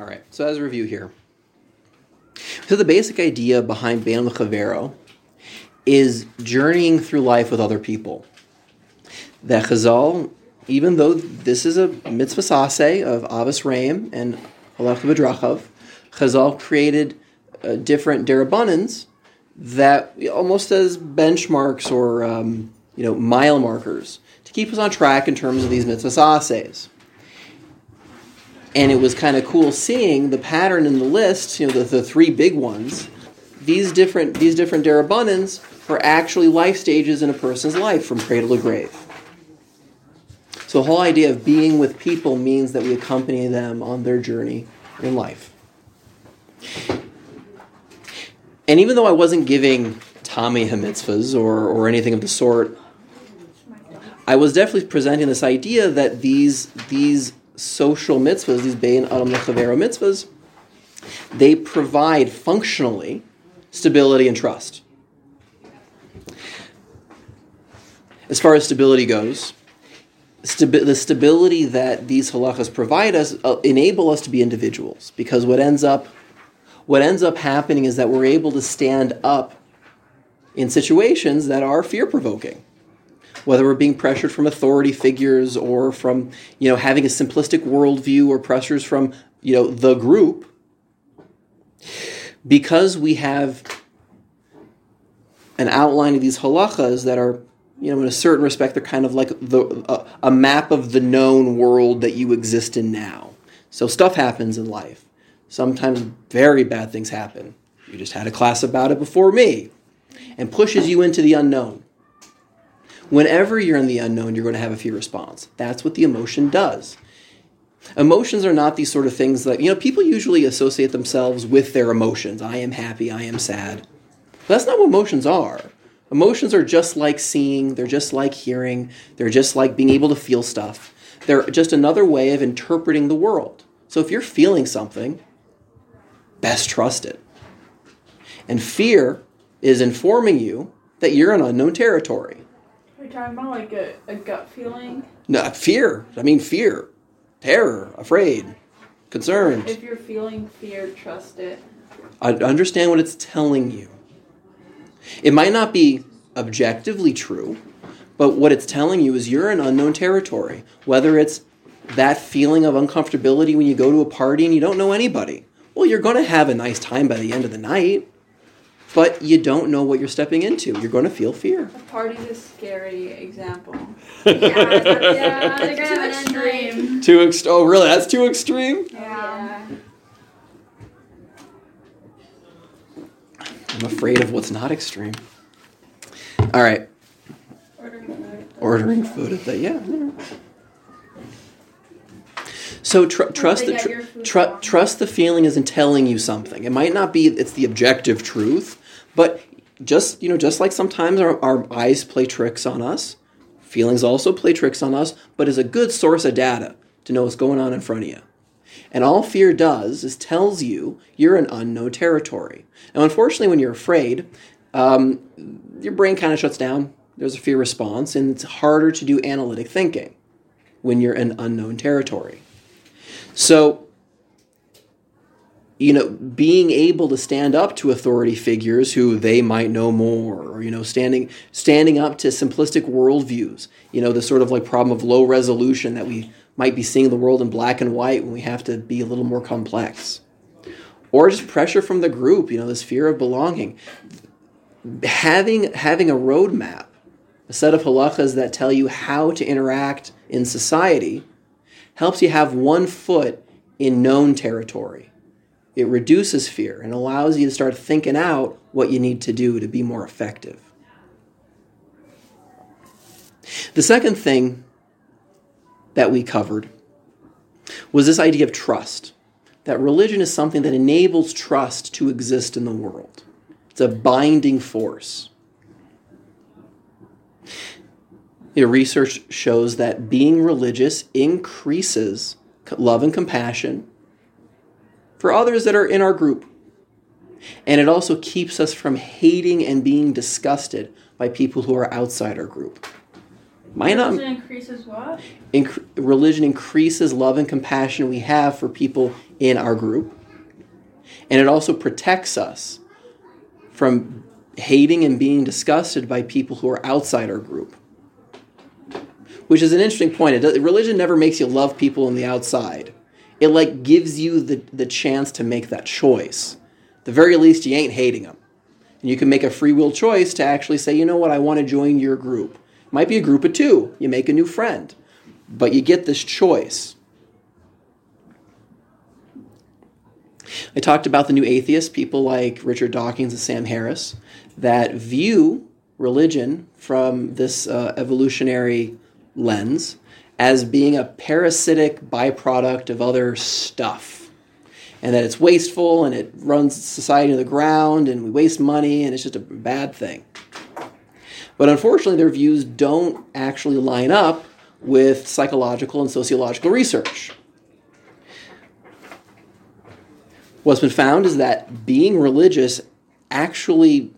All right, so as a review here. So the basic idea behind Bein Lechavero is journeying through life with other people. That Chazal, even though this is a mitzvas aseh of Ahavas Reim and Halach V'drachav, Chazal created uh, different derabbanans that almost as benchmarks or um, you know mile markers to keep us on track in terms of these mitzvas asehs. And it was kind of cool seeing the pattern in the list, you know, the, the three big ones. These different these different derabbanans are actually life stages in a person's life from cradle to grave. So the whole idea of being with people means that we accompany them on their journey in life. And even though I wasn't giving ta'amei mitzvahs or, or anything of the sort, I was definitely presenting this idea that these these social mitzvahs, these Bein Adam Lechavero mitzvahs, they provide functionally stability and trust. As far as stability goes, stabi- the stability that these halachas provide us uh, enable us to be individuals because what ends up what ends up happening is that we're able to stand up in situations that are fear provoking. Whether we're being pressured from authority figures or from, you know, having a simplistic worldview or pressures from, you know, the group, because we have an outline of these halachas that are, you know, in a certain respect, they're kind of like the, a, a map of the known world that you exist in now. So stuff happens in life sometimes very bad things happen. You just had a class about it before me, and pushes you into the unknown. Whenever you're in the unknown, you're going to have a fear response. That's what the emotion does. Emotions are not these sort of things that, you know, people usually associate themselves with their emotions. I am happy, I am sad. But that's not what emotions are. Emotions are just like seeing, they're just like hearing, they're just like being able to feel stuff. They're just another way of interpreting the world. So if you're feeling something, best trust it. And fear is informing you that you're in unknown territory. Are talking about like a, a gut feeling? No, fear. I mean, fear, terror, afraid, concerned. If you're feeling fear, trust it. I understand what it's telling you. It might not be objectively true, but what it's telling you is you're in unknown territory. Whether it's that feeling of uncomfortability when you go to a party and you don't know anybody, well, you're going to have a nice time by the end of the night, but you don't know what you're stepping into. You're going to feel fear. A party's a scary example. Yeah, Yeah, it's gonna too have an extreme. Too ext- oh, really? That's too extreme? Yeah. I'm afraid of what's not extreme. All right, Ordering food. ordering food at the yeah. yeah. So tr- trust the tr- tr- trust the feeling isn't telling you something. It might not be it's the objective truth, but just you know, just like sometimes our, our eyes play tricks on us, feelings also play tricks on us, but is a good source of data to know what's going on in front of you. And all fear does is tells you you're in unknown territory. Now, unfortunately, when you're afraid, um, your brain kind of shuts down. There's a fear response, and it's harder to do analytic thinking when you're in unknown territory. So, you know, being able to stand up to authority figures who they might know more, or you know, standing standing up to simplistic worldviews. You know, the sort of like problem of low resolution that we might be seeing the world in black and white when we have to be a little more complex, or just pressure from the group. You know, this fear of belonging. Having having a roadmap, a set of halachas that tell you how to interact in society, helps you have one foot in known territory it reduces fear and allows you to start thinking out what you need to do to be more effective. The second thing that we covered was this idea of trust. That religion is something that enables trust to exist in the world. It's a binding force. You know, research shows that being religious increases love and compassion for others that are in our group. And it also keeps us from hating and being disgusted by people who are outside our group. Might not Religion increases what? inc- religion increases love and compassion we have for people in our group. And it also protects us from hating and being disgusted by people who are outside our group. Which is an interesting point. It does, religion never makes you love people on the outside. It like gives you the, the chance to make that choice. the very least, you ain't hating them. And you can make a free will choice to actually say, you know what, I want to join your group. Might be a group of two. You make a new friend. But you get this choice. I talked about the new atheists, people like Richard Dawkins and Sam Harris, that view religion from this uh, evolutionary lens as being a parasitic byproduct of other stuff. And that it's wasteful and it runs society to the ground and we waste money and it's just a bad thing. But unfortunately, their views don't actually line up with psychological and sociological research. What's been found is that being religious actually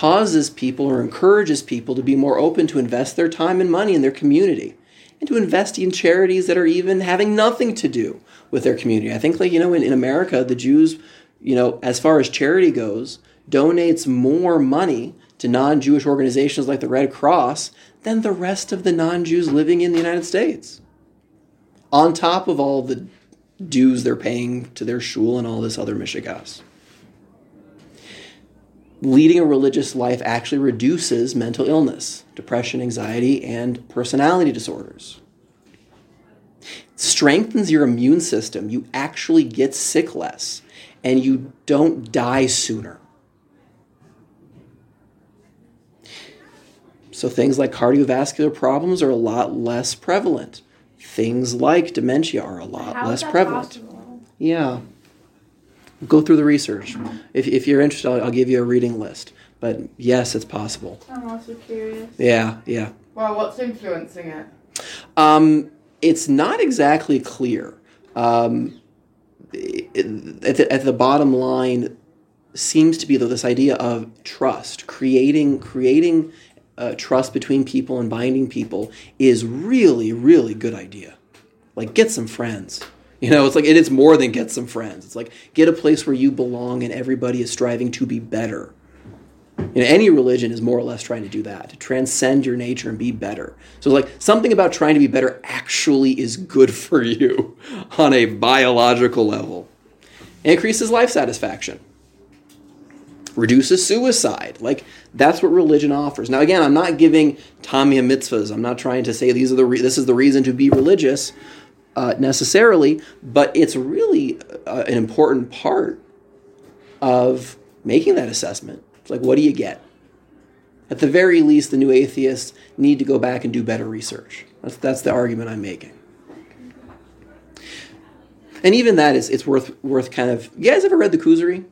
causes people or encourages people to be more open to invest their time and money in their community and to invest in charities that are even having nothing to do with their community. I think, like, you know, in, in America, the Jews, you know, as far as charity goes, donates more money to non Jewish organizations like the Red Cross than the rest of the non Jews living in the United States. On top of all the dues they're paying to their shul and all this other mishigas. Leading a religious life actually reduces mental illness, depression, anxiety, and personality disorders. Strengthens your immune system. You actually get sick less and you don't die sooner. So things like cardiovascular problems are a lot less prevalent. Things like dementia are a lot How less prevalent. possible? Yeah. Go through the research. If, if you're interested, I'll, I'll give you a reading list. But yes, it's possible. I'm also curious. Yeah, yeah. Well, what's influencing it? Um, it's not exactly clear. Um, it- at, the, at the bottom line, seems to be though this idea of trust, creating creating uh, trust between people and binding people is really really good idea. Like get some friends. You know, it's like it is more than get some friends. It's like get a place where you belong and everybody is striving to be better. You know, any religion is more or less trying to do that, to transcend your nature and be better. So, like, something about trying to be better actually is good for you on a biological level. It increases life satisfaction, reduces suicide. Like, that's what religion offers. Now, again, I'm not giving ta'amei mitzvahs. I'm not trying to say these are the re- this is the reason to be religious uh, necessarily, but it's really uh, an important part of making that assessment. It's like, what do you get? At the very least, the new atheists need to go back and do better research. That's, that's the argument I'm making. And even that is it's worth worth kind of. You guys ever read the Kuzari?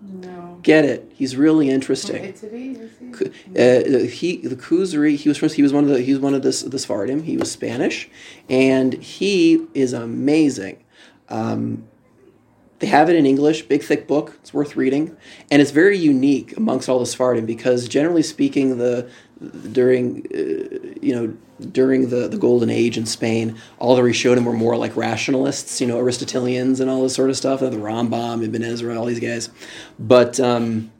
No. Get it? He's really interesting. Italy, is he? Uh, he the Kuzari he was from he was one of the he was one of this the Sephardim. He was Spanish, and he is amazing. Um, they have it in English, big thick book. It's worth reading, and it's very unique amongst all the Sephardim because generally speaking, the during uh, you know during the, the golden age in Spain, all the Rishonim were more like rationalists, you know, Aristotelians and all this sort of stuff. The Rambam, Ibn Ezra, all these guys, but um,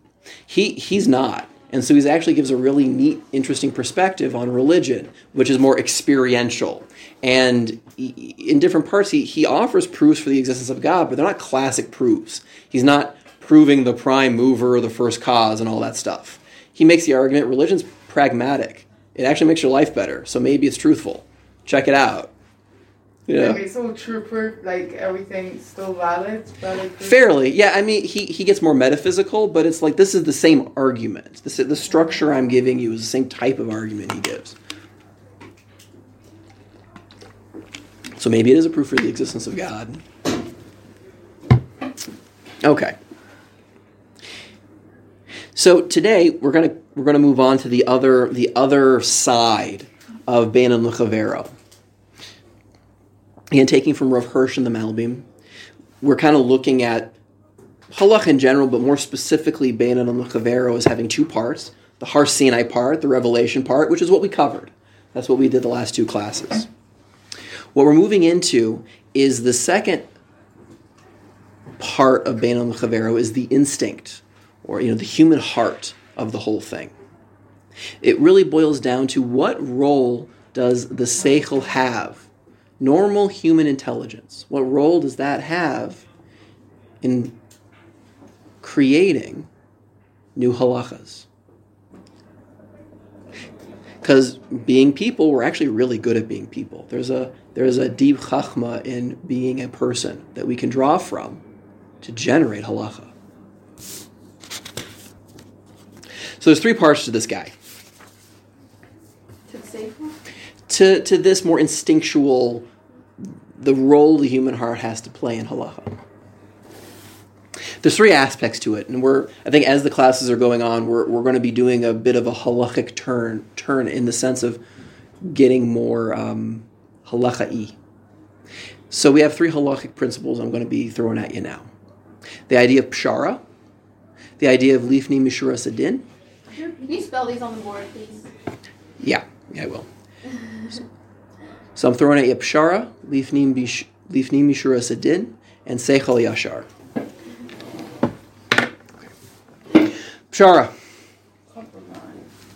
he he's not. And so he actually gives a really neat, interesting perspective on religion, which is more experiential. And in different parts, he, he offers proofs for the existence of God, but they're not classic proofs. He's not proving the prime mover or the first cause and all that stuff. He makes the argument religion's pragmatic. It actually makes your life better, so maybe it's truthful. Check it out. Like, it's all true proof, like everything's still valid. valid. Fairly, yeah. I mean, he, he gets more metaphysical, but it's like this is the same argument. This, the structure I'm giving you is the same type of argument he gives. So maybe it is a proof for the existence of God. Okay. So today we're gonna we're gonna move on to the other the other side of Bein Adam Lechavero. Again, taking from Rav Hirsch and the Malbim, we're kind of looking at halach in general, but more specifically, Bein Adam Lechavero as having two parts. the Har Sinai part, the revelation part, which is what we covered. That's what we did the last two classes. What we're moving into is the second part of Bein Chavero is the instinct, or you know, the human heart of the whole thing. It really boils down to what role does the seichel have? Normal human intelligence. What role does that have in creating new halachas? Because being people, we're actually really good at being people. There's a there's a deep chachma in being a person that we can draw from to generate halacha. So there's three parts to this guy. To the safe one? To to this more instinctual, the role the human heart has to play in halacha. There's three aspects to it, and we're I think as the classes are going on, we're we're going to be doing a bit of a halachic turn turn in the sense of getting more um, halacha So we have three halachic principles I'm going to be throwing at you now. The idea of pshara, the idea of lifnim mishuras hadin, Can you spell these on the board, please? Yeah, yeah, I will. So I'm throwing at you Pshara, Lifnim Mishuras Hadin, and Seichel Yashar. Pshara, Compromise.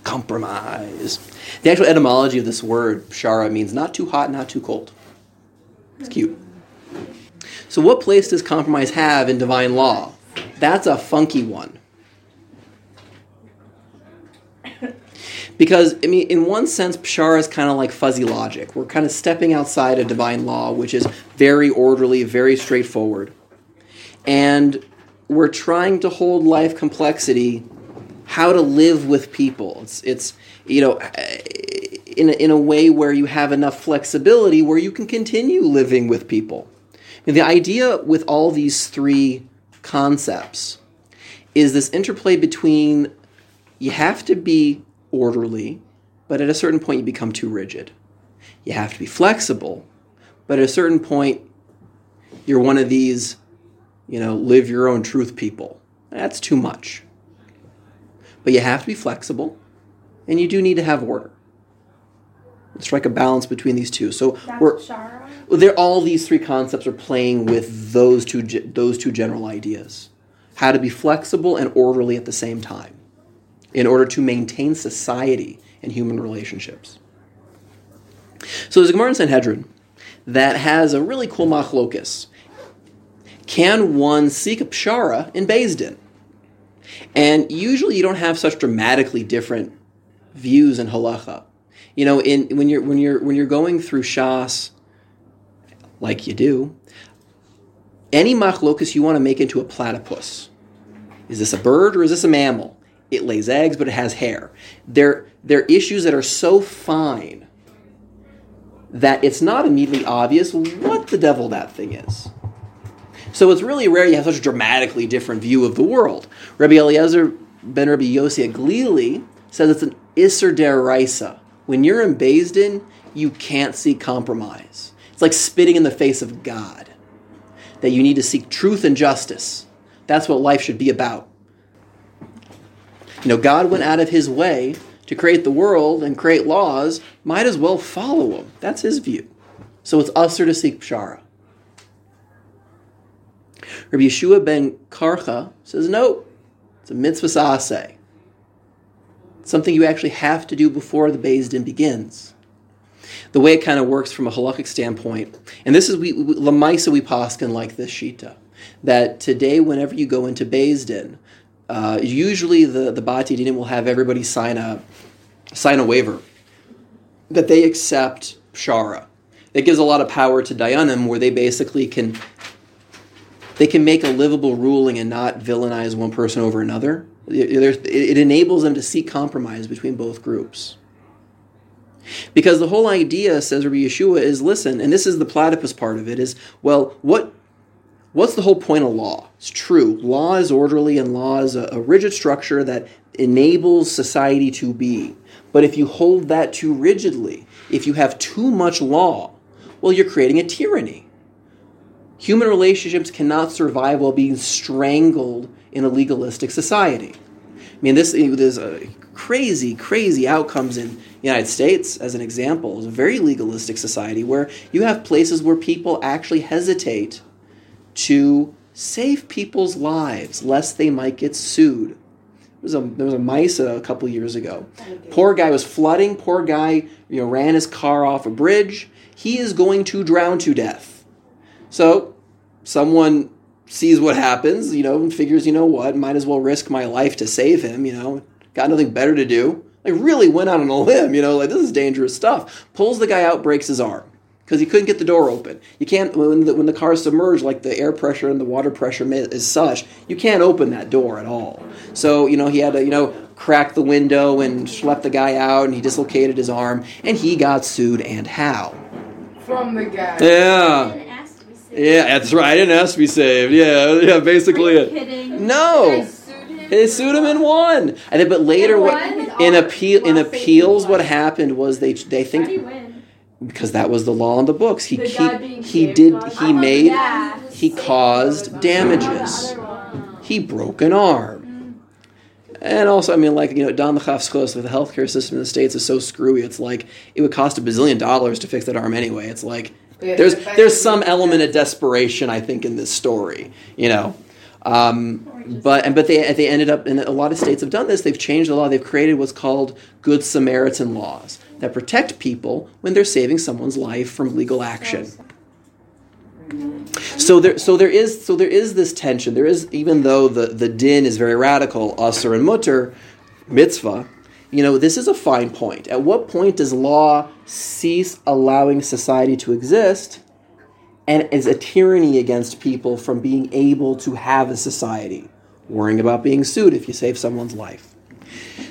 compromise. The actual etymology of this word, Pshara, means not too hot, not too cold. It's hmm. cute. So, what place does compromise have in divine law? That's a funky one. Because, I mean, in one sense, Pshara is kind of like fuzzy logic. We're kind of stepping outside of divine law, which is very orderly, very straightforward. And we're trying to hold life complexity, how to live with people. It's, it's you know, in a, in a way where you have enough flexibility where you can continue living with people. I mean, the idea with all these three concepts is this interplay between you have to be orderly, but at a certain point you become too rigid. You have to be flexible, but at a certain point you're one of these, you know, live your own truth people. That's too much. But you have to be flexible, and you do need to have order. Strike a balance between these two. So That's we're Shara? they're all these three concepts are playing with those two those two general ideas. How to be flexible and orderly at the same time in order to maintain society and human relationships. So there's a Gemara in Sanhedrin that has a really cool machlokus. Can one seek a pshara in Din? And usually you don't have such dramatically different views in halacha. You know, in when you're when you're when you're going through Shas, like you do, any machlokus you want to make into a platypus. Is this a bird or is this a mammal? It lays eggs, but it has hair. They're, they're issues that are so fine that it's not immediately obvious what the devil that thing is. So it's really rare you have such a dramatically different view of the world. Rabbi Eliezer ben Rabbi Yossi HaGlili says it's an issur d'oraisa. When you're in Din, you can't see compromise. It's like spitting in the face of God. That you need to seek truth and justice. That's what life should be about. You know, God went out of his way to create the world and create laws, might as well follow him. That's his view. So it's assur to seek pshara. Rabbi Yehoshua ben Korcha says, no, it's a mitzvas aseh. Something you actually have to do before the Beis Din begins. The way it kind of works from a halakhic standpoint, and this is we lamaisa we paskin like this shita, that today whenever you go into Beis Din, uh, usually the the batei dinim will have everybody sign a sign a waiver that they accept Shara. That gives a lot of power to dayanim, where they basically can they can make a livable ruling and not villainize one person over another. It, it enables them to seek compromise between both groups. Because the whole idea, says Rabbi Yehoshua, is listen, and this is the platypus part of it, is well, what what's the whole point of law? It's true. Law is orderly and law is a, a rigid structure that enables society to be. But if you hold that too rigidly, if you have too much law, well, you're creating a tyranny. Human relationships cannot survive while being strangled in a legalistic society. I mean, this there's a crazy, crazy outcomes in the United States, as an example. A very legalistic society where you have places where people actually hesitate to save people's lives lest they might get sued. There was a, there was a ma'aseh a couple years ago. Poor guy was flooding. Poor guy, you know, ran his car off a bridge. He is going to drown to death. So, someone sees what happens, you know, and figures, you know what, might as well risk my life to save him. You know, got nothing better to do. Like really went out on a limb. You know, like this is dangerous stuff. Pulls the guy out, breaks his arm because he couldn't get the door open. You can't when the, when the car is submerged, like the air pressure and the water pressure is such, you can't open that door at all. So you know he had to you know crack the window and schlep the guy out, and he dislocated his arm, and he got sued. And how? From the guy. Yeah. Didn't ask to be saved. Yeah, that's right. I didn't ask to be saved. Yeah, yeah, basically Are you kidding? No, They sued him. they sued him and won. And then, but later, And what in appeal in appeals, what happened was they they How do you think win? Because that was the law in the books. He The he, he did caused- he I made Yeah. he caused damages. He broke an arm. And also, I mean, like, you know, Don the Chafskos, like the healthcare system in the States is so screwy. It's like, it would cost a bazillion dollars to fix that arm anyway. It's like, there's there's some element of desperation, I think, in this story, you know. Um, but and but they they ended up, and a lot of states have done this. They've changed the law. They've created what's called Good Samaritan laws that protect people when they're saving someone's life from legal action. So there, so there is, so there is this tension. There is, even though the the din is very radical, assur and muttar, mitzvah. You know, this is a fine point. At what point does law cease allowing society to exist, and is a tyranny against people from being able to have a society, worrying about being sued if you save someone's life?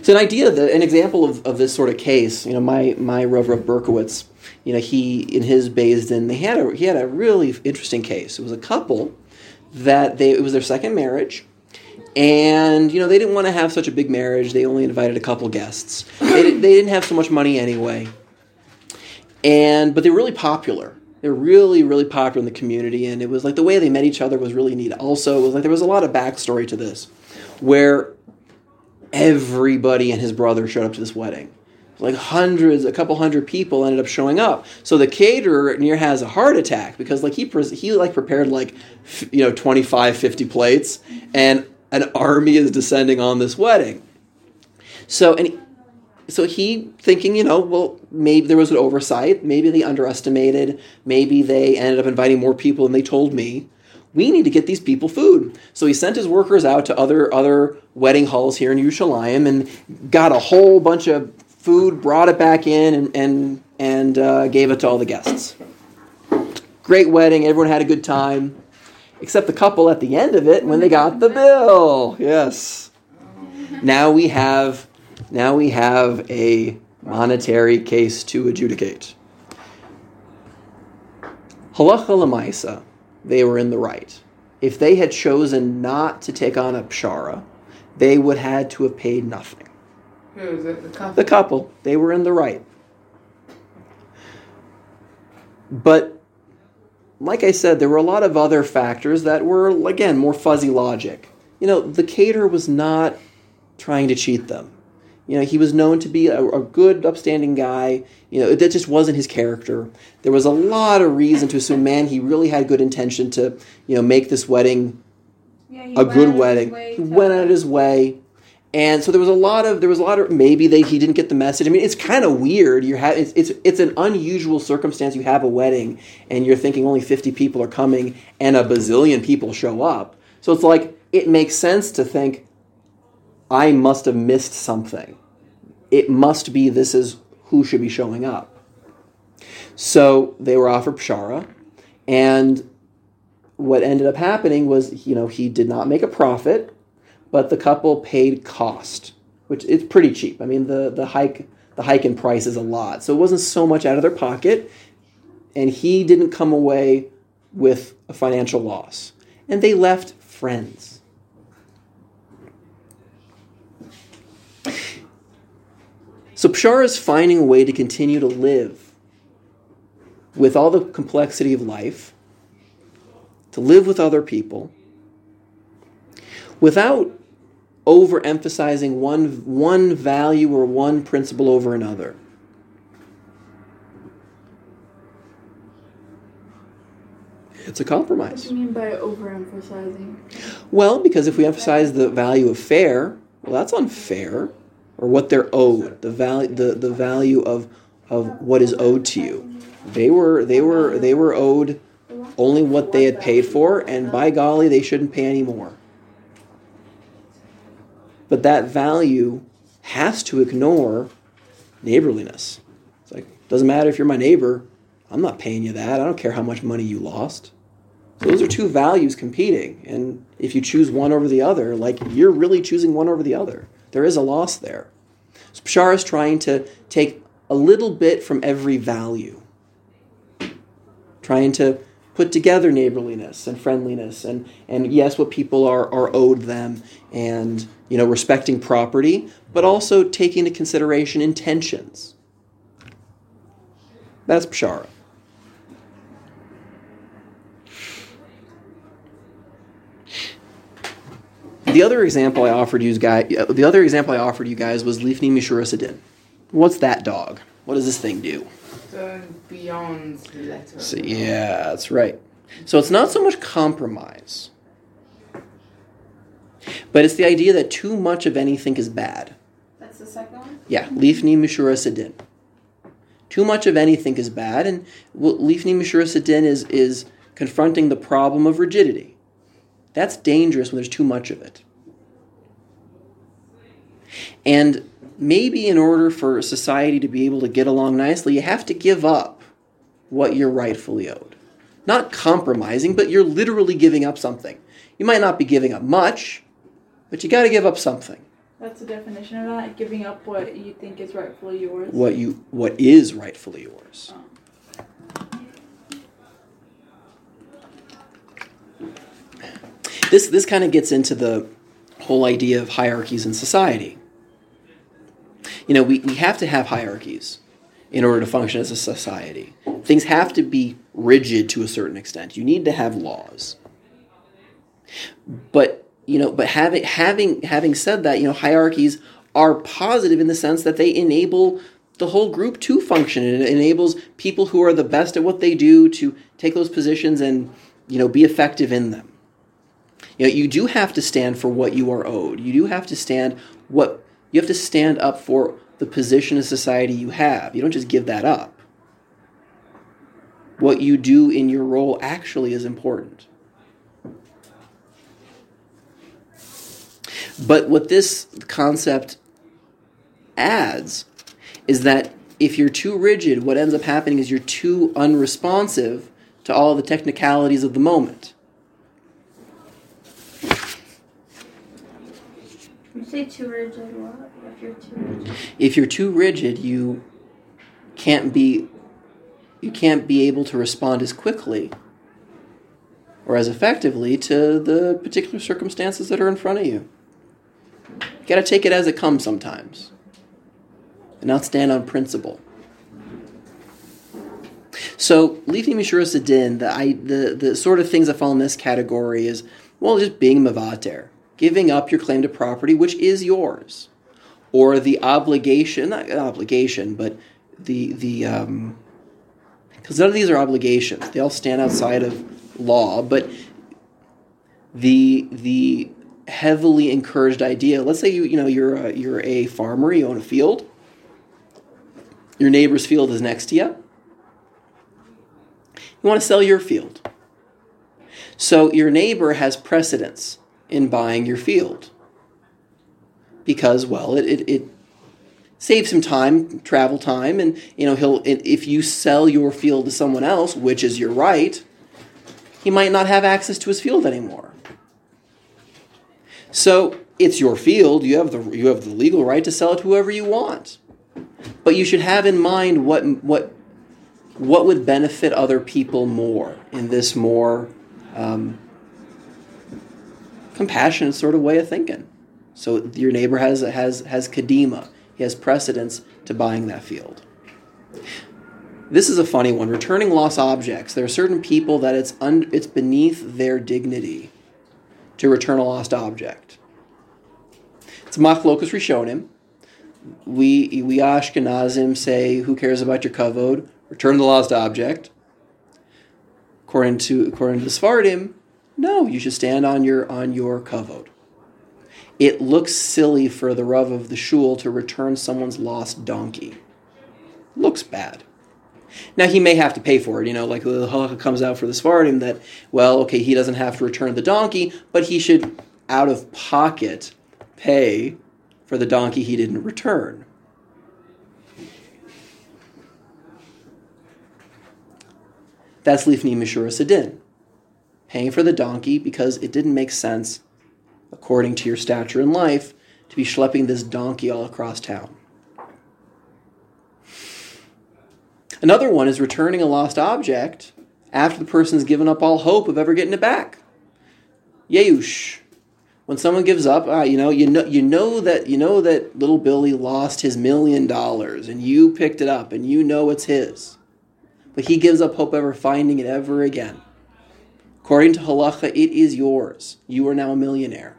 So, an idea, that, an example of, of this sort of case, you know, my my Rav Rav Berkowitz, you know, he in his Beis Din, they had a he had a really interesting case. It was a couple that they it was their second marriage, and you know they didn't want to have such a big marriage. They only invited a couple guests. They, di- they didn't have so much money anyway, and but they were really popular. They were really really popular in the community, and it was like the way they met each other was really neat. Also, it was like there was a lot of backstory to this, where everybody and his brother showed up to this wedding. Like hundreds, a couple hundred people ended up showing up. So the caterer near has a heart attack because like he pres- he like prepared like you know 25 50 plates and an army is descending on this wedding. So and he- so he thinking, you know, well, maybe there was an oversight. Maybe they underestimated. Maybe they ended up inviting more people than they told me. We need to get these people food. So he sent his workers out to other other wedding halls here in Yerushalayim and got a whole bunch of food, brought it back in, and and and uh, gave it to all the guests. Great wedding. Everyone had a good time, except the couple at the end of it when they got the bill. Yes. Now we have now we have a monetary case to adjudicate. Halacha lemaisa, they were in the right. If they had chosen not to take on a pshara, they would had to have paid nothing. Who is it? The couple. The couple, they were in the right. But like I said, there were a lot of other factors that were, again, more fuzzy logic. You know, the caterer was not trying to cheat them. You know, he was known to be a, a good, upstanding guy. You know, that just wasn't his character. There was a lot of reason to assume, man, he really had good intention to, you know, make this wedding Yeah, a good out of his wedding. He went out of his way, and so there was a lot of there was a lot of maybe they he didn't get the message. I mean, it's kind of weird. You're ha- it's, it's it's an unusual circumstance. You have a wedding, and you're thinking only fifty people are coming, and a bazillion people show up. So it's like it makes sense to think I must have missed something. It must be this is who should be showing up. So they were offered pshara, and what ended up happening was, you know, he did not make a profit, but the couple paid cost, which it's pretty cheap. I mean, the the hike the hike in price is a lot, so it wasn't so much out of their pocket, and he didn't come away with a financial loss, and they left friends. So Pshara is finding a way to continue to live with all the complexity of life, to live with other people, without overemphasizing one one value or one principle over another. It's a compromise. What do you mean by overemphasizing? Well, because if we emphasize the value of fair, well, that's unfair, or what they're owed, the value, the, the value of of what is owed to you. They were they were they were owed only what they had paid for, and by golly, they shouldn't pay any more. But that value has to ignore neighborliness. It's like doesn't matter if you're my neighbor, I'm not paying you that. I don't care how much money you lost. So those are two values competing, and if you choose one over the other, like you're really choosing one over the other. There is a loss there. So Pshar is trying to take a little bit from every value, trying to put together neighborliness and friendliness, and and yes, what people are are owed them, and you know respecting property, but also taking into consideration intentions. That's Pshara. The other example I offered you guys, uh, the other example I offered you guys was Lifnim Mishuras Hadin. What's that dog? What does this thing do? So beyond the letter. So, yeah, that's right. So it's not so much compromise, but it's the idea that too much of anything is bad. That's the second one? Yeah, Lifnim Mishuras Hadin. Too much of anything is bad, and what Lifnim Mishuras Hadin is is confronting the problem of rigidity. That's dangerous when there's too much of it. And maybe in order for society to be able to get along nicely, you have to give up what you're rightfully owed. Not compromising, but you're literally giving up something. You might not be giving up much, but you got to give up something. That's the definition of that. Giving up what you think is rightfully yours. What you what is rightfully yours. Um, This this kind of gets into the whole idea of hierarchies in society. You know, we, we have to have hierarchies in order to function as a society. Things have to be rigid to a certain extent. You need to have laws. But you know, but having having having said that, you know, hierarchies are positive in the sense that they enable the whole group to function. It enables people who are the best at what they do to take those positions and you know be effective in them. You know, you do have to stand for what you are owed. You do have to stand what you have to stand up for the position in society you have. You don't just give that up. What you do in your role actually is important. But what this concept adds is that if you're too rigid, what ends up happening is you're too unresponsive to all the technicalities of the moment. Say too rigid? If you're too rigid. If you're too rigid, you can't be you can't be able to respond as quickly or as effectively to the particular circumstances that are in front of you. You got to take it as it comes sometimes. And not stand on principle. So, Lifnim Mishuras Hadin, the, I, the, the sort of things that fall in this category is, well, just being Mavater, giving up your claim to property, which is yours, or the obligation, not obligation, but the, the, um, because none of these are obligations. They all stand outside of law, but the, the heavily encouraged idea, let's say you, you know, you're a, you're a farmer, you own a field, your neighbor's field is next to you. You want to sell your field. So your neighbor has precedence in buying your field. Because, well, it, it, it saves him time, travel time, and you know, he'll if you sell your field to someone else, which is your right, he might not have access to his field anymore. So it's your field, you have the you have the legal right to sell it to whoever you want. But you should have in mind what what what would benefit other people more in this more um, compassionate sort of way of thinking. So your neighbor has has has kadima, he has precedence to buying that field. This is a funny one. Returning lost objects. There are certain people that it's un, it's beneath their dignity to return a lost object. It's machlokus rishonim. We we Ashkenazim say, "Who cares about your kavod? Return the lost object." According to according to the Sephardim, no, you should stand on your on your kavod. It looks silly for the rav of the shul to return someone's lost donkey. Looks bad. Now he may have to pay for it. You know, like the halakha comes out for the Sephardim that, well, okay, he doesn't have to return the donkey, but he should, out of pocket, pay for the donkey he didn't return. That's lifnim mishuras hadin, paying for the donkey because it didn't make sense, according to your stature in life, to be schlepping this donkey all across town. Another one is returning a lost object after the person's given up all hope of ever getting it back. Yeush. When someone gives up, uh, you know, you know, you know that you know that little Billy lost his million dollars, and you picked it up, and you know it's his, but he gives up hope ever finding it ever again. According to halacha, it is yours. You are now a millionaire,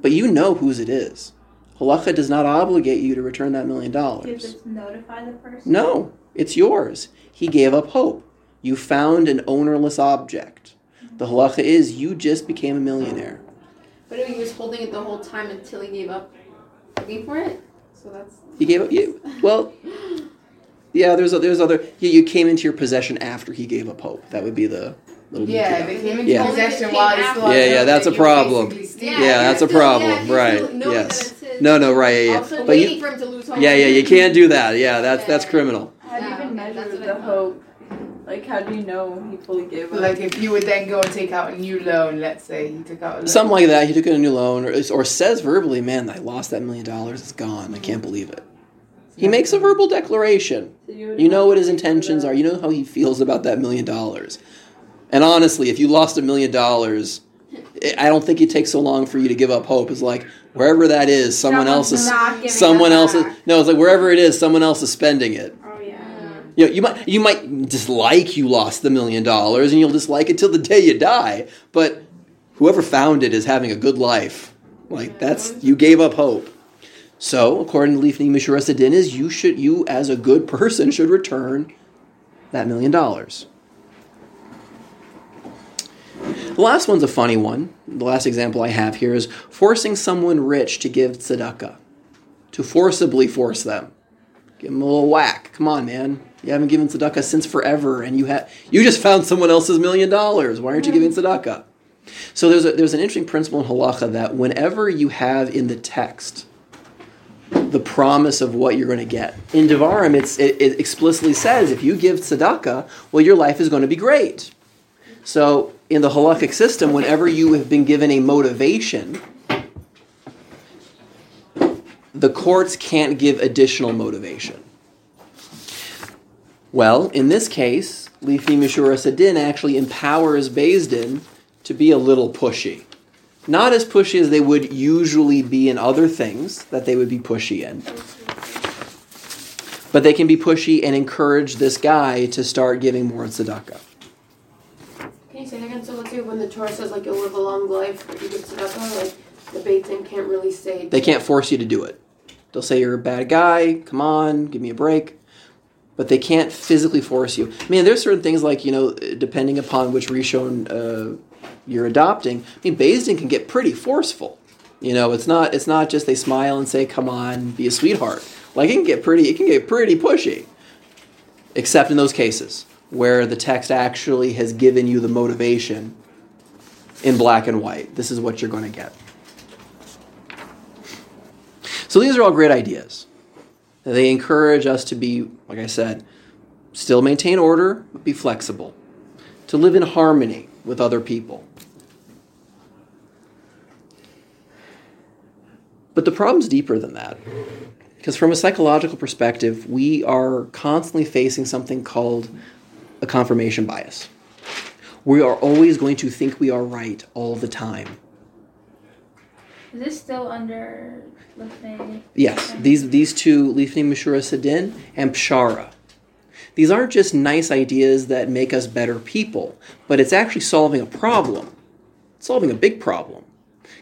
but you know whose it is. Halacha does not obligate you to return that million You dollars. just notify the person. No, it's yours. He gave up hope. You found an ownerless object. The halacha is you just became a millionaire. But he was holding it the whole time until he gave up looking for it. So that's He gave up you. Well, yeah. There's there's other. You, you came into your possession after he gave up hope. That would be the little. Yeah, detail. they came into Yeah. possession while it's still Yeah, yeah, that's a problem. Yeah, that's a problem, right, yes. that it's his. No, no, right, yeah, yeah. Also But waiting you, for him to lose hope. yeah, yeah. You can't do that. Yeah, that's that's criminal. How do you Yeah, even okay, measure that's what I the thought. hope? Like, how do you know he fully gave up? Like if you would then go and take out a new loan, let's say he took out a loan. Something like that. He took out a new loan, or, or says verbally, "Man, I lost that million dollars. It's gone. I can't believe it." He makes a verbal declaration. So you, would You know have what to his wait for intentions that. are. You know how he feels about that million dollars. And honestly, if you lost a million dollars, I- don't think it takes so long for you to give up hope. It's like wherever that is, someone else is someone else is no. It's like wherever it is, someone else is spending it. Oh yeah. You know, you might you might dislike you lost the million dollars, and you'll dislike it till the day you die. But whoever found it is having a good life. Like that's you gave up hope. So, according to Lifnim Mishuras Hadin, is you should you as a good person should return that million dollars. The last one's a funny one. The last example I have here is forcing someone rich to give tzedakah. To forcibly force them. Give them a little whack. Come on, man. You haven't given tzedakah since forever, and you have you just found someone else's million dollars. Why aren't you giving tzedakah? So there's a, there's an interesting principle in halacha that whenever you have in the text the promise of what you're going to get in Devarim, it's, it, it explicitly says if you give tzedakah, well, your life is going to be great. So in the halakhic system, whenever you have been given a motivation, the courts can't give additional motivation. Well, in this case, Lifnim Mishuras Hadin actually empowers Din to be a little pushy. Not as pushy as they would usually be in other things that they would be pushy in. But they can be pushy and encourage this guy to start giving more tzedakah. You say that again? So let's say when the Torah says like you'll live a long life, you tzedakah, like the Beit Din can't really say. They can't force you to do it. They'll say you're a bad guy, come on, give me a break. But they can't physically force you. I mean, there's certain things like, you know, depending upon which Rishon uh, you're adopting, I mean, Din can get pretty forceful. You know, it's not it's not just they smile and say, "Come on, be a sweetheart." Like it can get pretty it can get pretty pushy. Except in those cases where the text actually has given you the motivation in black and white. This is what you're going to get. So these are all great ideas. They encourage us to be, like I said, still maintain order, but be flexible, to live in harmony with other people. But the problem's deeper than that. Because from a psychological perspective, we are constantly facing something called a confirmation bias. We are always going to think we are right all the time. Is this still under Lifnei? Yes, these these two Lifnim Mishuras Hadin and Pshara. These aren't just nice ideas that make us better people, but it's actually solving a problem. It's solving a big problem.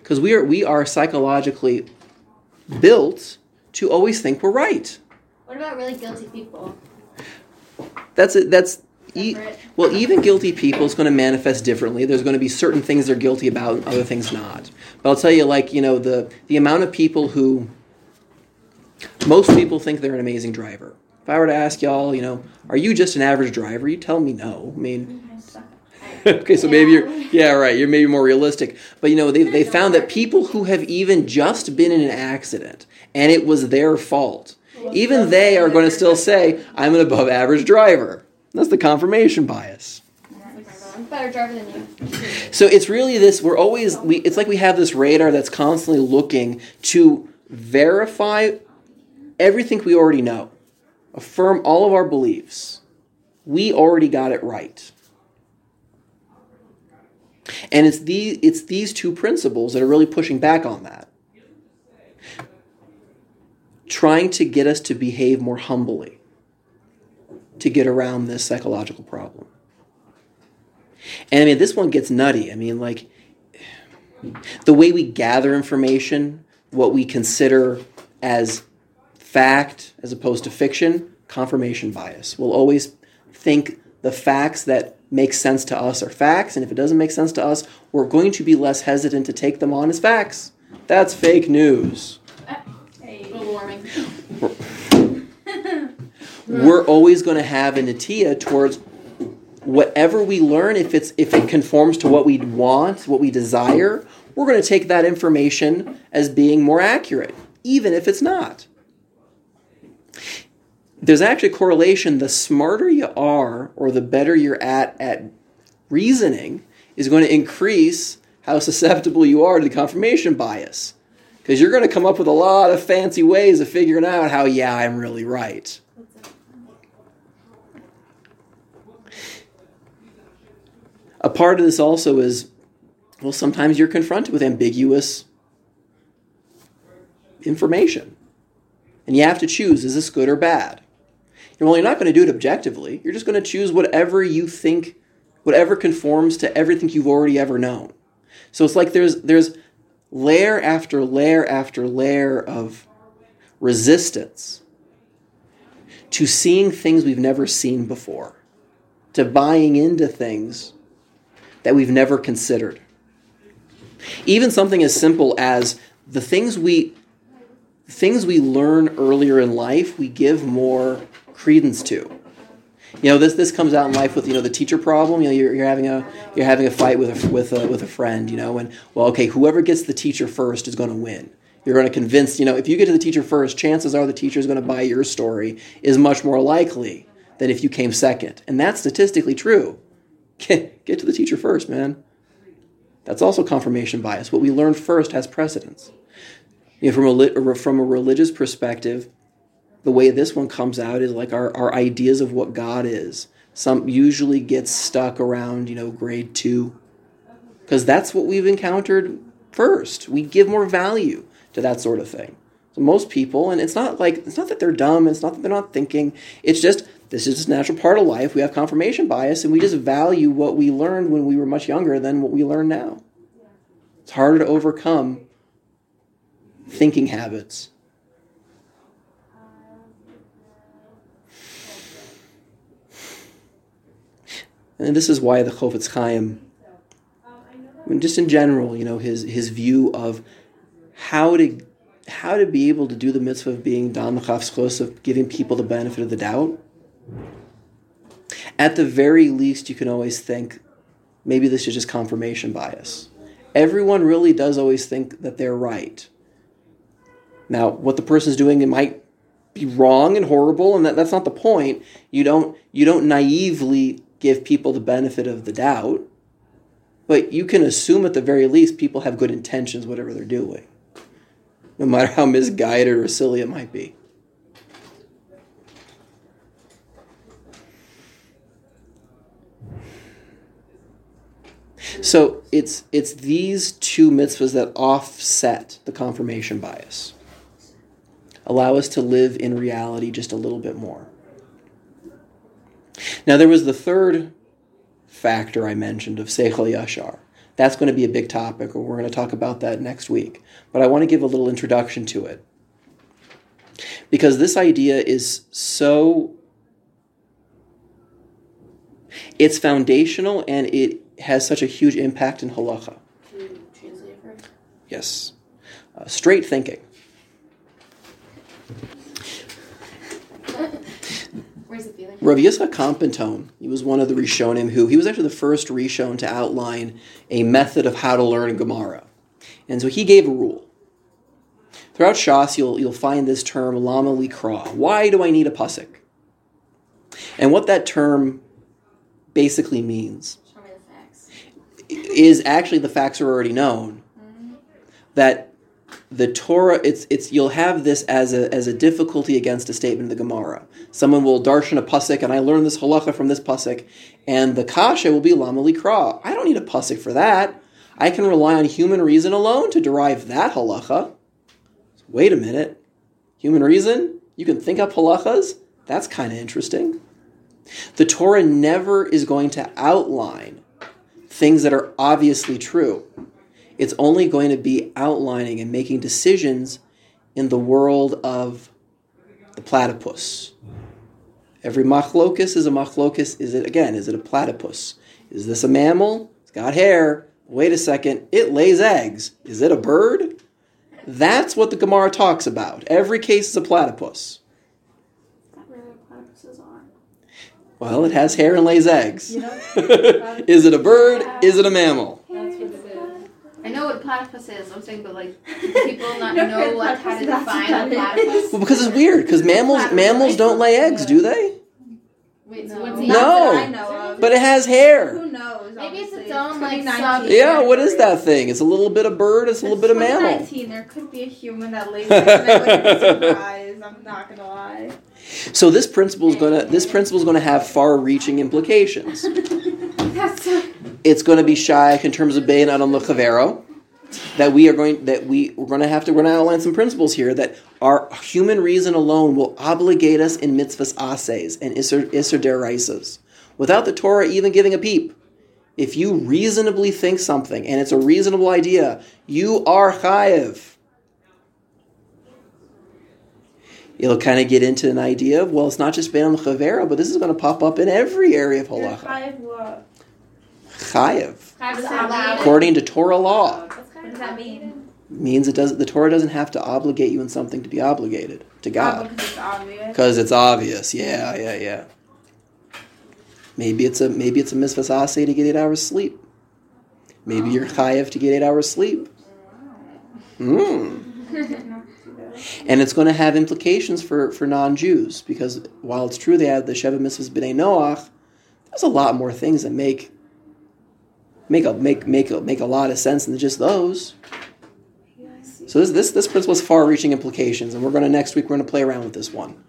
Because we are we are psychologically built to always think we're right. What about really guilty people? That's it. That's e- well, even guilty people is going to manifest differently. There's going to be certain things they're guilty about, and other things not. But I'll tell you, like you know, the the amount of people who most people think they're an amazing driver. If I were to ask y'all, you know, are you just an average driver? You tell me no. I mean, okay, so maybe you're yeah right. You're maybe more realistic, but you know they they found that people who have even just been in an accident and it was their fault, even they are going to still say I'm an above average driver. That's the confirmation bias. I'm better driver than you. So it's really this. We're always we. It's like we have this radar that's constantly looking to verify everything we already know, affirm all of our beliefs. We already got it right. And it's the it's these two principles that are really pushing back on that. Trying to get us to behave more humbly to get around this psychological problem. And I mean, this one gets nutty. I mean, like, the way we gather information, what we consider as fact as opposed to fiction, confirmation bias. We'll always think the facts that make sense to us are facts, and if it doesn't make sense to us, we're going to be less hesitant to take them on as facts. That's fake news. Hey. Warming. we're always going to have an atia towards whatever we learn if it's if it conforms to what we want what we desire we're going to take that information as being more accurate even if it's not. There's actually a correlation. The smarter you are or the better you're at at reasoning is going to increase how susceptible you are to the confirmation bias. Because you're going to come up with a lot of fancy ways of figuring out how yeah i'm really right a part of this also is well sometimes you're confronted with ambiguous information. And you have to choose is this good or bad? Well you're not going to do it objectively you're just going to choose whatever you think whatever conforms to everything you've already ever known. So it's like there's there's layer after layer after layer of resistance to seeing things we've never seen before to buying into things that we've never considered. Even something as simple as the things we things we learn earlier in life, we give more credence to. You know, this this comes out in life with you know the teacher problem. You know, you're, you're having a you're having a fight with a with a with a friend. You know, and well, okay, whoever gets the teacher first is going to win. You're going to convince you know if you get to the teacher first, chances are the teacher is going to buy your story is much more likely than if you came second, and that's statistically true. Get, get to the teacher first, man. That's also confirmation bias. What we learn first has precedence. You know, from a from a religious perspective, the way this one comes out is like our, our ideas of what God is. Some usually gets stuck around you know grade two, because that's what we've encountered first. We give more value to that sort of thing. So most people, and it's not like it's not that they're dumb. It's not that they're not thinking. It's just this is just a natural part of life. We have confirmation bias, and we just value what we learned when we were much younger than what we learn now. It's harder to overcome thinking habits. And this is why the Chofetz Chaim, just in general, you know, his his view of how to how to be able to do the mitzvah of being dam of giving people the benefit of the doubt. At the very least, you can always think maybe this is just confirmation bias. Everyone really does always think that they're right. Now, what the person's doing, it might be wrong and horrible, and that, that's not the point. You don't you don't naively give people the benefit of the doubt, but you can assume at the very least people have good intentions, whatever they're doing, no matter how misguided or silly it might be. So it's it's these two mitzvahs that offset the confirmation bias. Allow us to live in reality just a little bit more. Now there was the third factor I mentioned of Seichel Yashar. That's going to be a big topic, and we're going to talk about that next week. But I want to give a little introduction to it. Because this idea is so. It's foundational and it has such a huge impact in halacha. Can you translate for? Yes. Uh, straight thinking. Where's the feeling? Rav Yitzchak Canpanton, he was one of the Rishonim who, he was actually the first Rishon to outline a method of how to learn Gemara. And so he gave a rule. Throughout Shas, you'll, you'll find this term, lama likra. Why do I need a pasuk? And what that term basically means Show me the facts. Is actually the facts are already known. That the Torah, it's it's you'll have this as a as a difficulty against a statement of the Gemara. Someone will darshan a pasuk, and I learned this halacha from this pasuk, and the kasha will be lama likra. I don't need a pasuk for that. I can rely on human reason alone to derive that halacha. Wait a minute, human reason? You can think up halachas? That's kind of interesting. The Torah never is going to outline things that are obviously true. It's only going to be outlining and making decisions in the world of the platypus. Every machlokus is a machlokus. Is it again? Is it a platypus? Is this a mammal? It's got hair. Wait a second. It lays eggs. Is it a bird? That's what the Gemara talks about. Every case is a platypus. Not really what platypuses are. Well, it has hair and lays eggs. You know? is it a bird? Is it a mammal? That's what it is. I know what platypus is. I'm saying, but like, people not No, know like how to define a what platypus? Well, because it's weird. Because mammals mammals don't lay eggs, do they? Wait, so No. what's the Not No. that I know of. But it has hair. Who knows? Maybe it's its own, like, sub- Yeah, what is that thing? It's a little bit of bird. It's a little bit of mammal. There could be a human that lays eggs and I wouldn't be surprised. I'm not gonna lie. So this principle is gonna this principle is gonna have far-reaching implications. That's so. It's going to be shy in terms of bein adam lechavero. That we are going that we we're going to have to we're going to outline some principles here that our human reason alone will obligate us in mitzvahs asehs and issur issur d'oraisas without the Torah even giving a peep. If you reasonably think something and it's a reasonable idea, you are chayiv. It'll kind of get into an idea of well, it's not just bein adam lechavero, but this is going to pop up in every area of halacha. five what? Chayiv, Have Is it that allowed. according to Torah law. What does that mean? means it doesn't. the Torah doesn't have to obligate you in something to be obligated to Oh, God because it's obvious. it's obvious. Yeah, yeah, yeah. Maybe it's a maybe it's a mitzvas aseh to get eight hours sleep. Maybe you're chayev to get eight hours sleep. Hmm. And it's going to have implications for, for non-Jews because while it's true they have the Sheva mitzvahs b'nei Noach, there's a lot more things that make make a make make a, make a lot of sense than just those. So this this this principle has far-reaching implications, and we're going to next week we're going to play around with this one.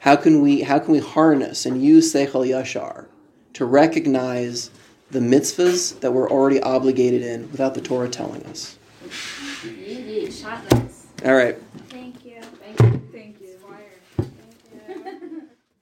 How can we how can we harness and use seichel yashar to recognize the mitzvahs that we're already obligated in without the Torah telling us? Yeah, yeah, shot nice. All right.